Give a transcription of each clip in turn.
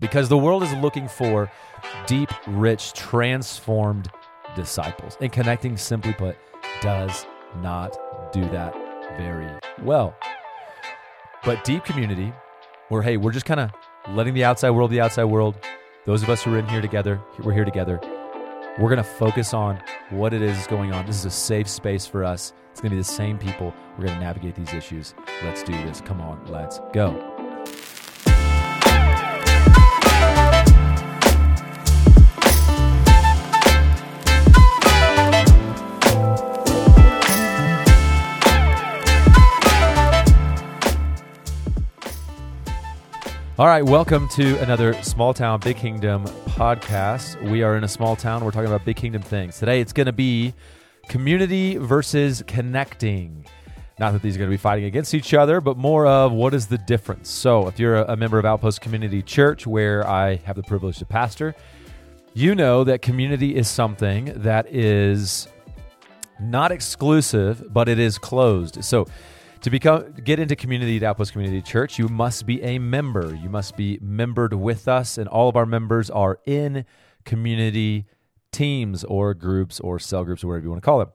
because the world is looking for deep, rich, transformed disciples. And connecting, simply put, does not do that very well. But deep community, where, hey, we're just kind of letting the outside world the outside world. Those of us who are in here together, we're here together. We're going to focus on what it is going on. This is a safe space for us. It's going to be the same people. We're going to navigate these issues. Let's do this. Come on, let's go. All right, welcome to another Small Town Big Kingdom podcast. We are in a small town. We're talking about big kingdom things. Today it's going to be community versus connecting. Not that these are going to be fighting against each other, but more of what is the difference. So, if you're a, member of Outpost Community Church, where I have the privilege to pastor, you know that community is something that is not exclusive, but it is closed. So, to become get into community Outpost Community Church, you must be a member. You must be membered with us, and all of our members are in community teams or groups or cell groups or whatever you want to call them.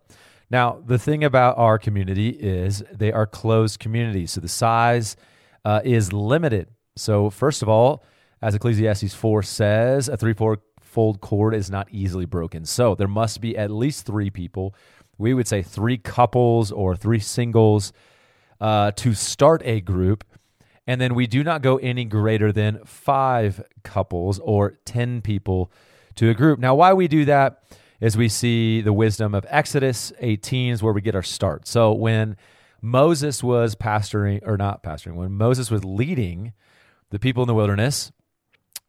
Now, the thing about our community is they are closed communities, so the size uh, is limited. So, first of all, as Ecclesiastes 4 says, a three-fold cord is not easily broken. So, there must be at least three people. We would say three couples or three singles uh, to start a group. And then we do not go any greater than five couples or 10 people to a group. Now, why we do that is we see the wisdom of Exodus 18 is where we get our start. So when Moses was pastoring, or not pastoring, when Moses was leading the people in the wilderness,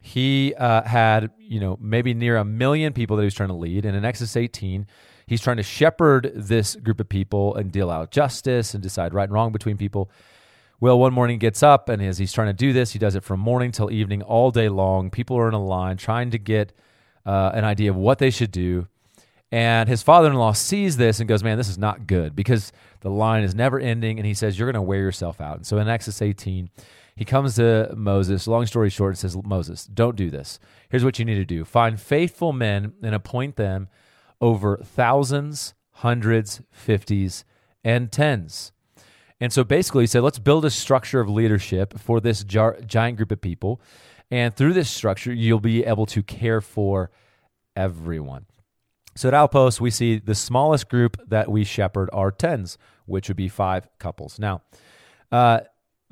he uh, had, you know, maybe near a million people that he was trying to lead. And in Exodus 18, He's trying to shepherd this group of people and deal out justice and decide right and wrong between people. Well, one morning gets up, and as he's trying to do this, he does it from morning till evening, all day long. People are in a line trying to get uh, an idea of what they should do. And his father in law sees this and goes, Man, this is not good because the line is never ending. And he says, You're going to wear yourself out. And so in Exodus 18, he comes to Moses, long story short, and says, Moses, don't do this. Here's what you need to do find faithful men and appoint them over thousands, hundreds, fifties, and tens. And so basically, he said, let's build a structure of leadership for this jar- giant group of people. And through this structure, you'll be able to care for everyone. So at Outpost, we see the smallest group that we shepherd are tens, which would be five couples. Now, uh,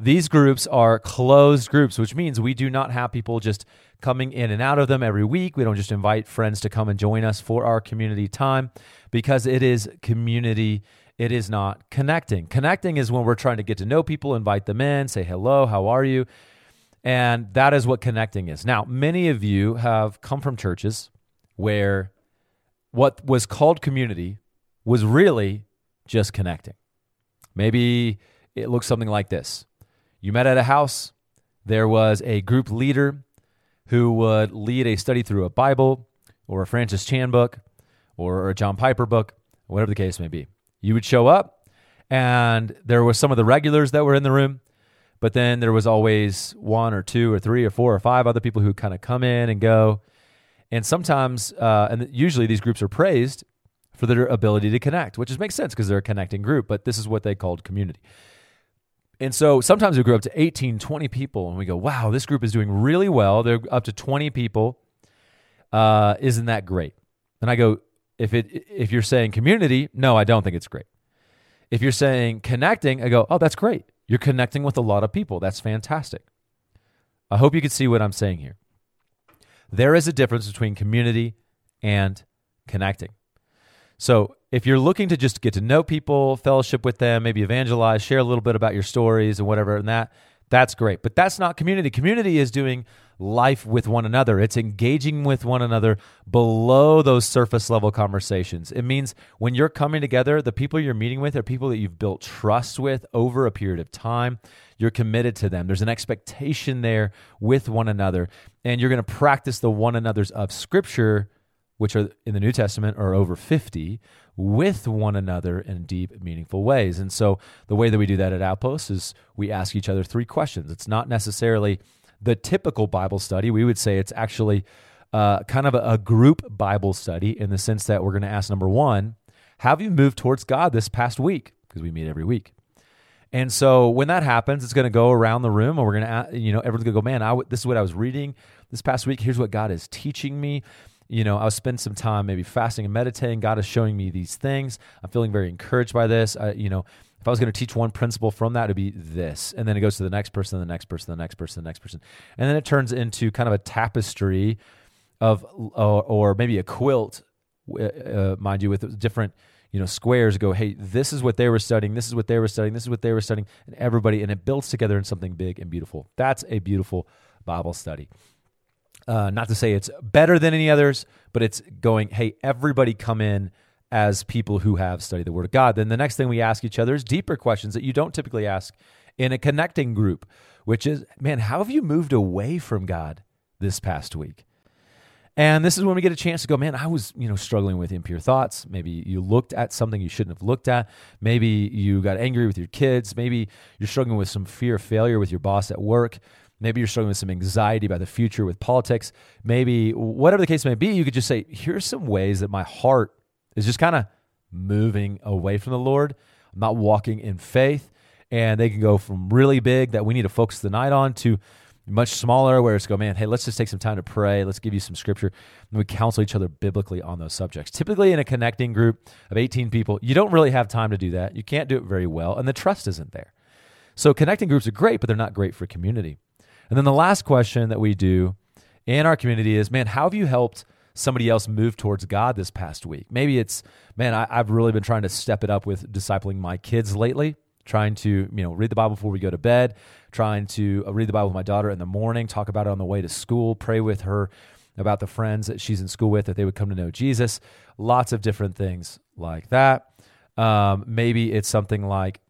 these groups are closed groups, which means we do not have people just coming in and out of them every week. We don't just invite friends to come and join us for our community time because it is community. It is not connecting. Connecting is when we're trying to get to know people, invite them in, say hello, how are you? And that is what connecting is. Now, many of you have come from churches where what was called community was really just connecting. Maybe it looks something like this you met at a house. There was a group leader who would lead a study through a Bible or a Francis Chan book or a John Piper book, whatever the case may be. You would show up, and there was some of the regulars that were in the room, but then there was always one or two or three or four or five other people who kind of come in and go. And sometimes, uh, and usually these groups are praised for their ability to connect, which just makes sense because they're a connecting group, but this is what they called community. And so sometimes we grow up to 18, 20 people, and we go, wow, this group is doing really well. They're up to 20 people. Uh, isn't that great? And I go, if it if you're saying community, no, I don't think it's great. If you're saying connecting, I go, oh, that's great. You're connecting with a lot of people. That's fantastic. I hope you can see what I'm saying here. There is a difference between community and connecting. So if you're looking to just get to know people, fellowship with them, maybe evangelize, share a little bit about your stories and whatever, and that, that's great. But that's not community. Community is doing life with one another. It's engaging with one another below those surface level conversations. It means when you're coming together, the people you're meeting with are people that you've built trust with over a period of time. You're committed to them. There's an expectation there with one another, and you're going to practice the one another's of Scripture which are in the New Testament are over 50, with one another in deep, meaningful ways. And so the way that we do that at Outpost is we ask each other three questions. It's not necessarily the typical Bible study. We would say it's actually uh, kind of a, a group Bible study in the sense that we're going to ask number one, have you moved towards God this past week? Because we meet every week. And so when that happens, it's going to go around the room, and we're going to, you know, everyone's going to go, man, I w- this is what I was reading this past week. Here's what God is teaching me. You know, I'll spend some time maybe fasting and meditating. God is showing me these things. I'm feeling very encouraged by this. I, you know, if I was going to teach one principle from that, it'd be this. And then it goes to the next person, the next person, the next person, the next person. And then it turns into kind of a tapestry of, or, or maybe a quilt, uh, uh mind you, with different you know squares go hey this is what they were studying this is what they were studying this is what they were studying and everybody and it builds together in something big and beautiful that's a beautiful bible study uh, not to say it's better than any others but it's going hey everybody come in as people who have studied the word of god then the next thing we ask each other is deeper questions that you don't typically ask in a connecting group which is man how have you moved away from god this past week and this is when we get a chance to go, man, I was, you know, struggling with impure thoughts. Maybe you looked at something you shouldn't have looked at. Maybe you got angry with your kids. Maybe you're struggling with some fear of failure with your boss at work. Maybe you're struggling with some anxiety about the future with politics. Maybe whatever the case may be, you could just say, here's some ways that my heart is just kind of moving away from the Lord. I'm not walking in faith. And they can go from really big that we need to focus the night on to much smaller where it's go man hey let's just take some time to pray let's give you some scripture and we counsel each other biblically on those subjects typically in a connecting group of 18 people you don't really have time to do that you can't do it very well and the trust isn't there so connecting groups are great but they're not great for community and then the last question that we do in our community is man how have you helped somebody else move towards god this past week? Maybe it's man I, i've really been trying to step it up with discipling my kids lately trying to you know read the bible before we go to bed trying to uh, read the bible with my daughter in the morning talk about it on the way to school pray with her about the friends that she's in school with that they would come to know jesus. Lots of different things like that. Um, maybe it's something like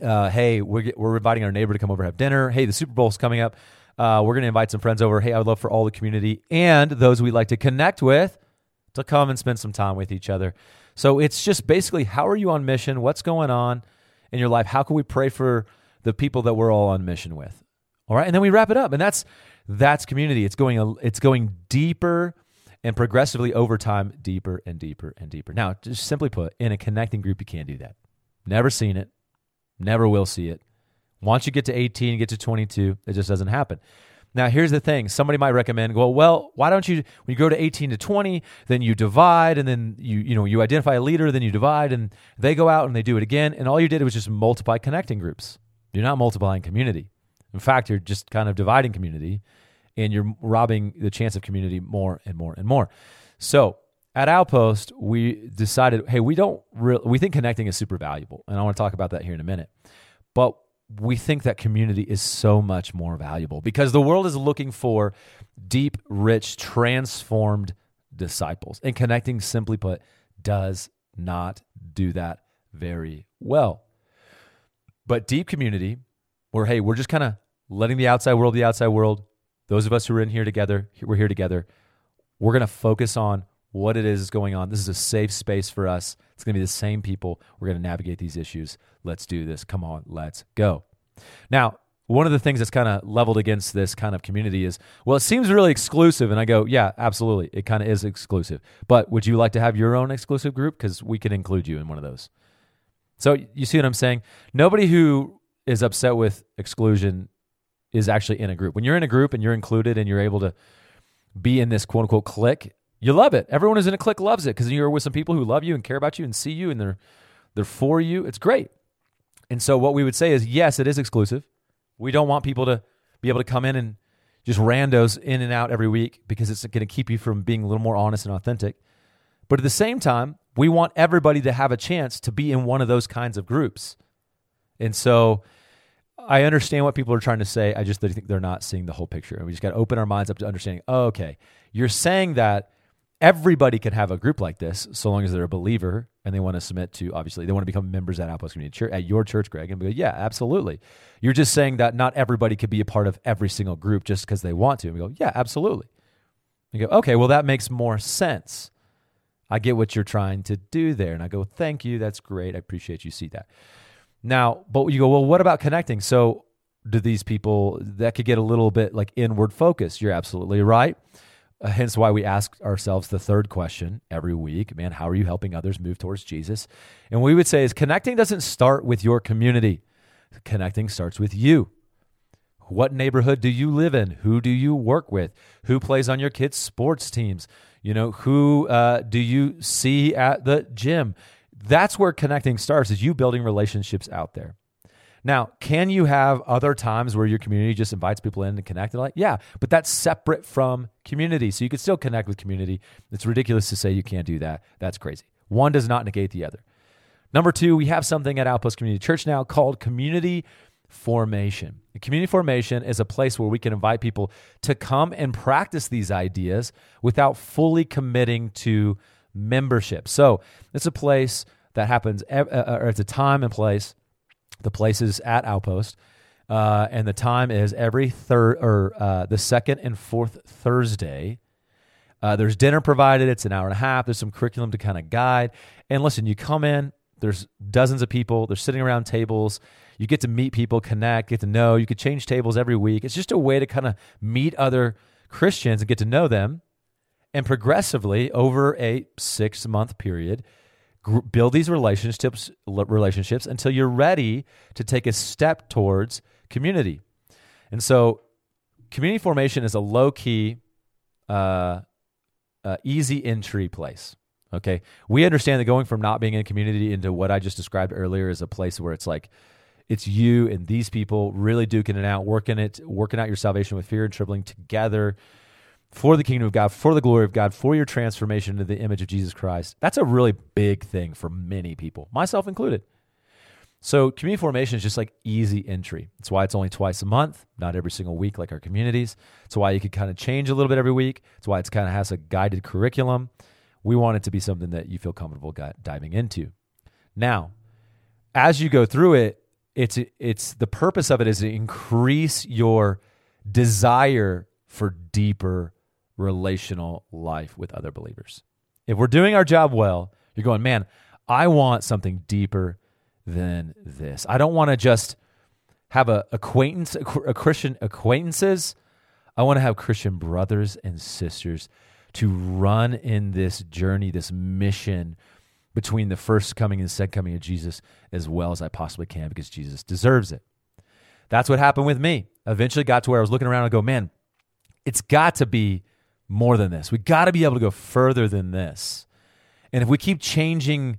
uh, hey we're, we're inviting our neighbor to come over have dinner hey the super bowl's coming up uh, we're going to invite some friends over hey i would love for all the community and those we like to connect with to come and spend some time with each other so it's just basically how are you on mission what's going on in your life? How can we pray for the people that we're all on mission with? All right, and then we wrap it up, and that's that's community. It's going it's going deeper and progressively over time, deeper and deeper and deeper. Now, just simply put, in a connecting group, you can't do that. Never seen it, never will see it. Once you get to 18, get to 22, it just doesn't happen. Now, here's the thing. Somebody might recommend, well, well, why don't you, when you go to 18 to 20, then you divide and then you, you know, you identify a leader, then you divide and they go out and they do it again. And all you did was just multiply connecting groups. You're not multiplying community. In fact, you're just kind of dividing community and you're robbing the chance of community more and more and more. So at Outpost, we decided, hey, we don't really, we think connecting is super valuable. And I want to talk about that here in a minute. But we think that community is so much more valuable because the world is looking for deep, rich, transformed disciples. And connecting, simply put, does not do that very well. But deep community, where, hey, we're just kind of letting the outside world, the outside world, those of us who are in here together, we're here together, we're going to focus on what it is going on. This is a safe space for us. It's going to be the same people. We're going to navigate these issues. Let's do this. Come on, let's go. Now, one of the things that's kind of leveled against this kind of community is, well, it seems really exclusive. And I go, yeah, absolutely. It kind of is exclusive. But would you like to have your own exclusive group? Because we can include you in one of those. So you see what I'm saying? Nobody who is upset with exclusion is actually in a group. When you're in a group and you're included and you're able to be in this quote unquote clique, you love it. Everyone who's in a clique loves it because you're with some people who love you and care about you and see you and they're they're for you. It's great. And so what we would say is yes, it is exclusive. We don't want people to be able to come in and just randos in and out every week because it's going to keep you from being a little more honest and authentic. But at the same time, we want everybody to have a chance to be in one of those kinds of groups. And so I understand what people are trying to say. I just think they're not seeing the whole picture. And we just got to open our minds up to understanding, oh, okay, you're saying that everybody can have a group like this so long as they're a believer and they want to submit to obviously they want to become members at Outpost Community Church at your church, Greg. And we go, yeah, absolutely. You're just saying that not everybody could be a part of every single group just because they want to. And we go, yeah, absolutely. You go, okay, well that makes more sense. I get what you're trying to do there. And I go, thank you. That's great. I appreciate you see that. Now, but you go, well, what about connecting? So do these people that could get a little bit like inward focus? You're absolutely right. Uh, hence why we ask ourselves the third question every week man, how are you helping others move towards Jesus? And we would say is connecting doesn't start with your community, connecting starts with you. What neighborhood do you live in? Who do you work with? Who plays on your kids' sports teams? You know, who uh, do you see at the gym? That's where connecting starts, is you building relationships out there. Now, can you have other times where your community just invites people in to connect? Like, yeah, but that's separate from community. So you can still connect with community. It's ridiculous to say you can't do that. That's crazy. One does not negate the other. Number two, we have something at Outpost Community Church now called community formation. Community formation is a place where we can invite people to come and practice these ideas without fully committing to membership. So it's a place that happens, uh, uh, or it's a time and place. The place is at Outpost, uh, and the time is every third or uh, the second and fourth Thursday. Uh, there's dinner provided. It's an hour and a half. There's some curriculum to kind of guide. And listen, you come in. There's dozens of people. They're sitting around tables. You get to meet people, connect, get to know. You could change tables every week. It's just a way to kind of meet other Christians and get to know them. And progressively, over a six month period, build these relationships relationships until you're ready to take a step towards community. And so, community formation is a low key, uh, uh, easy entry place. Okay, we understand that going from not being in community into what I just described earlier is a place where it's like it's you and these people really duking it out, working it, working out your salvation with fear and trembling together for the kingdom of God, for the glory of God, for your transformation into the image of Jesus Christ. That's a really big thing for many people, myself included. So community formation is just like easy entry. That's why it's only twice a month, not every single week like our communities. It's why you can kind of change a little bit every week. It's why it's kind of has a guided curriculum. We want it to be something that you feel comfortable diving into. Now, as you go through it, it's it's the purpose of it is to increase your desire for deeper relational life with other believers. If we're doing our job well, you're going, man, I want something deeper than this. I don't want to just have a acquaintance, a Christian acquaintances. I want to have Christian brothers and sisters to run in this journey, this mission between the first coming and the second coming of Jesus as well as I possibly can because Jesus deserves it. That's what happened with me. Eventually got to where I was looking around and go, man, it's got to be more than this. We got to be able to go further than this. And if we keep changing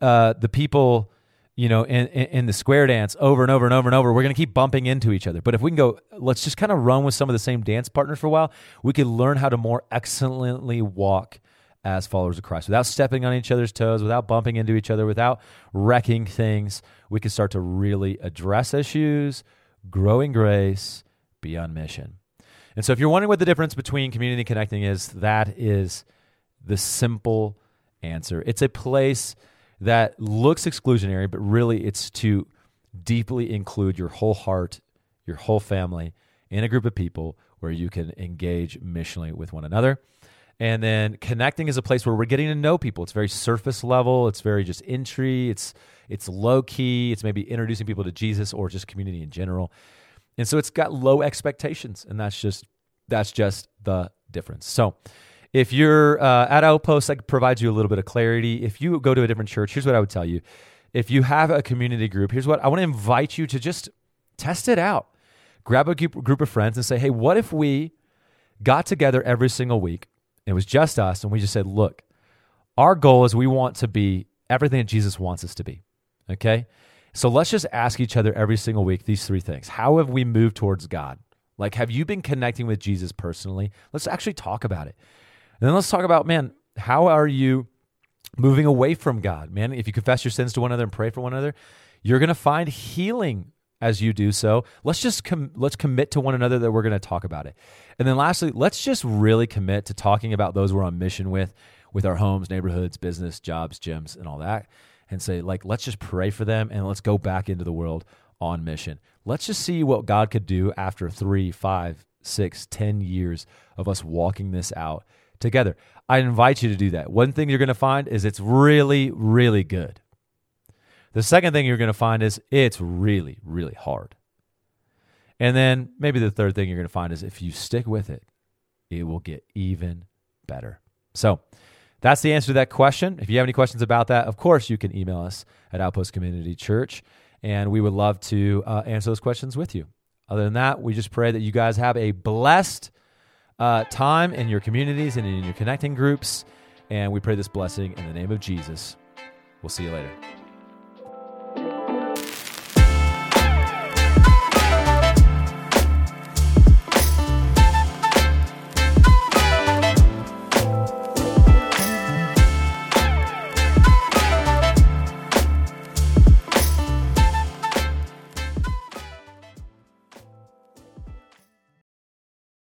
uh, the people, you know, in, in, in, the square dance over and over and over and over, we're going to keep bumping into each other. But if we can go, let's just kind of run with some of the same dance partners for a while, we can learn how to more excellently walk as followers of Christ without stepping on each other's toes, without bumping into each other, without wrecking things. We can start to really address issues, grow in grace, be on mission. And so, if you're wondering what the difference between community connecting is, that is the simple answer. It's a place that looks exclusionary, but really it's to deeply include your whole heart, your whole family in a group of people where you can engage missionally with one another. And then connecting is a place where we're getting to know people. It's very surface level. It's very just entry. It's it's low key. It's maybe introducing people to Jesus or just community in general. And so it's got low expectations, and that's just that's just the difference. So if you're uh, at Outpost, that provides you a little bit of clarity. If you go to a different church, here's what I would tell you. If you have a community group, here's what I want to invite you to just test it out. Grab a group of friends and say, hey, what if we got together every single week it was just us, and we just said, look, our goal is we want to be everything that Jesus wants us to be. Okay? So let's just ask each other every single week these three things. How have we moved towards God? Like, have you been connecting with Jesus personally? Let's actually talk about it. And then let's talk about, man, how are you moving away from God? Man, if you confess your sins to one another and pray for one another, you're going to find healing as you do so. Let's just com- let's commit to one another that we're going to talk about it. And then lastly, let's just really commit to talking about those we're on mission with, with our homes, neighborhoods, business, jobs, gyms, and all that. And say, like, let's just pray for them and let's go back into the world on mission. Let's just see what God could do after three, five, six, ten years of us walking this out together. I invite you to do that. One thing you're going to find is it's really, really good. The second thing you're going to find is it's really, really hard. And then maybe the third thing you're going to find is if you stick with it, it will get even better. So that's the answer to that question. If you have any questions about that, of course, you can email us at Outpost Community Church, and we would love to uh, answer those questions with you. Other than that, we just pray that you guys have a blessed uh, time in your communities and in your connecting groups. And we pray this blessing in the name of Jesus. We'll see you later.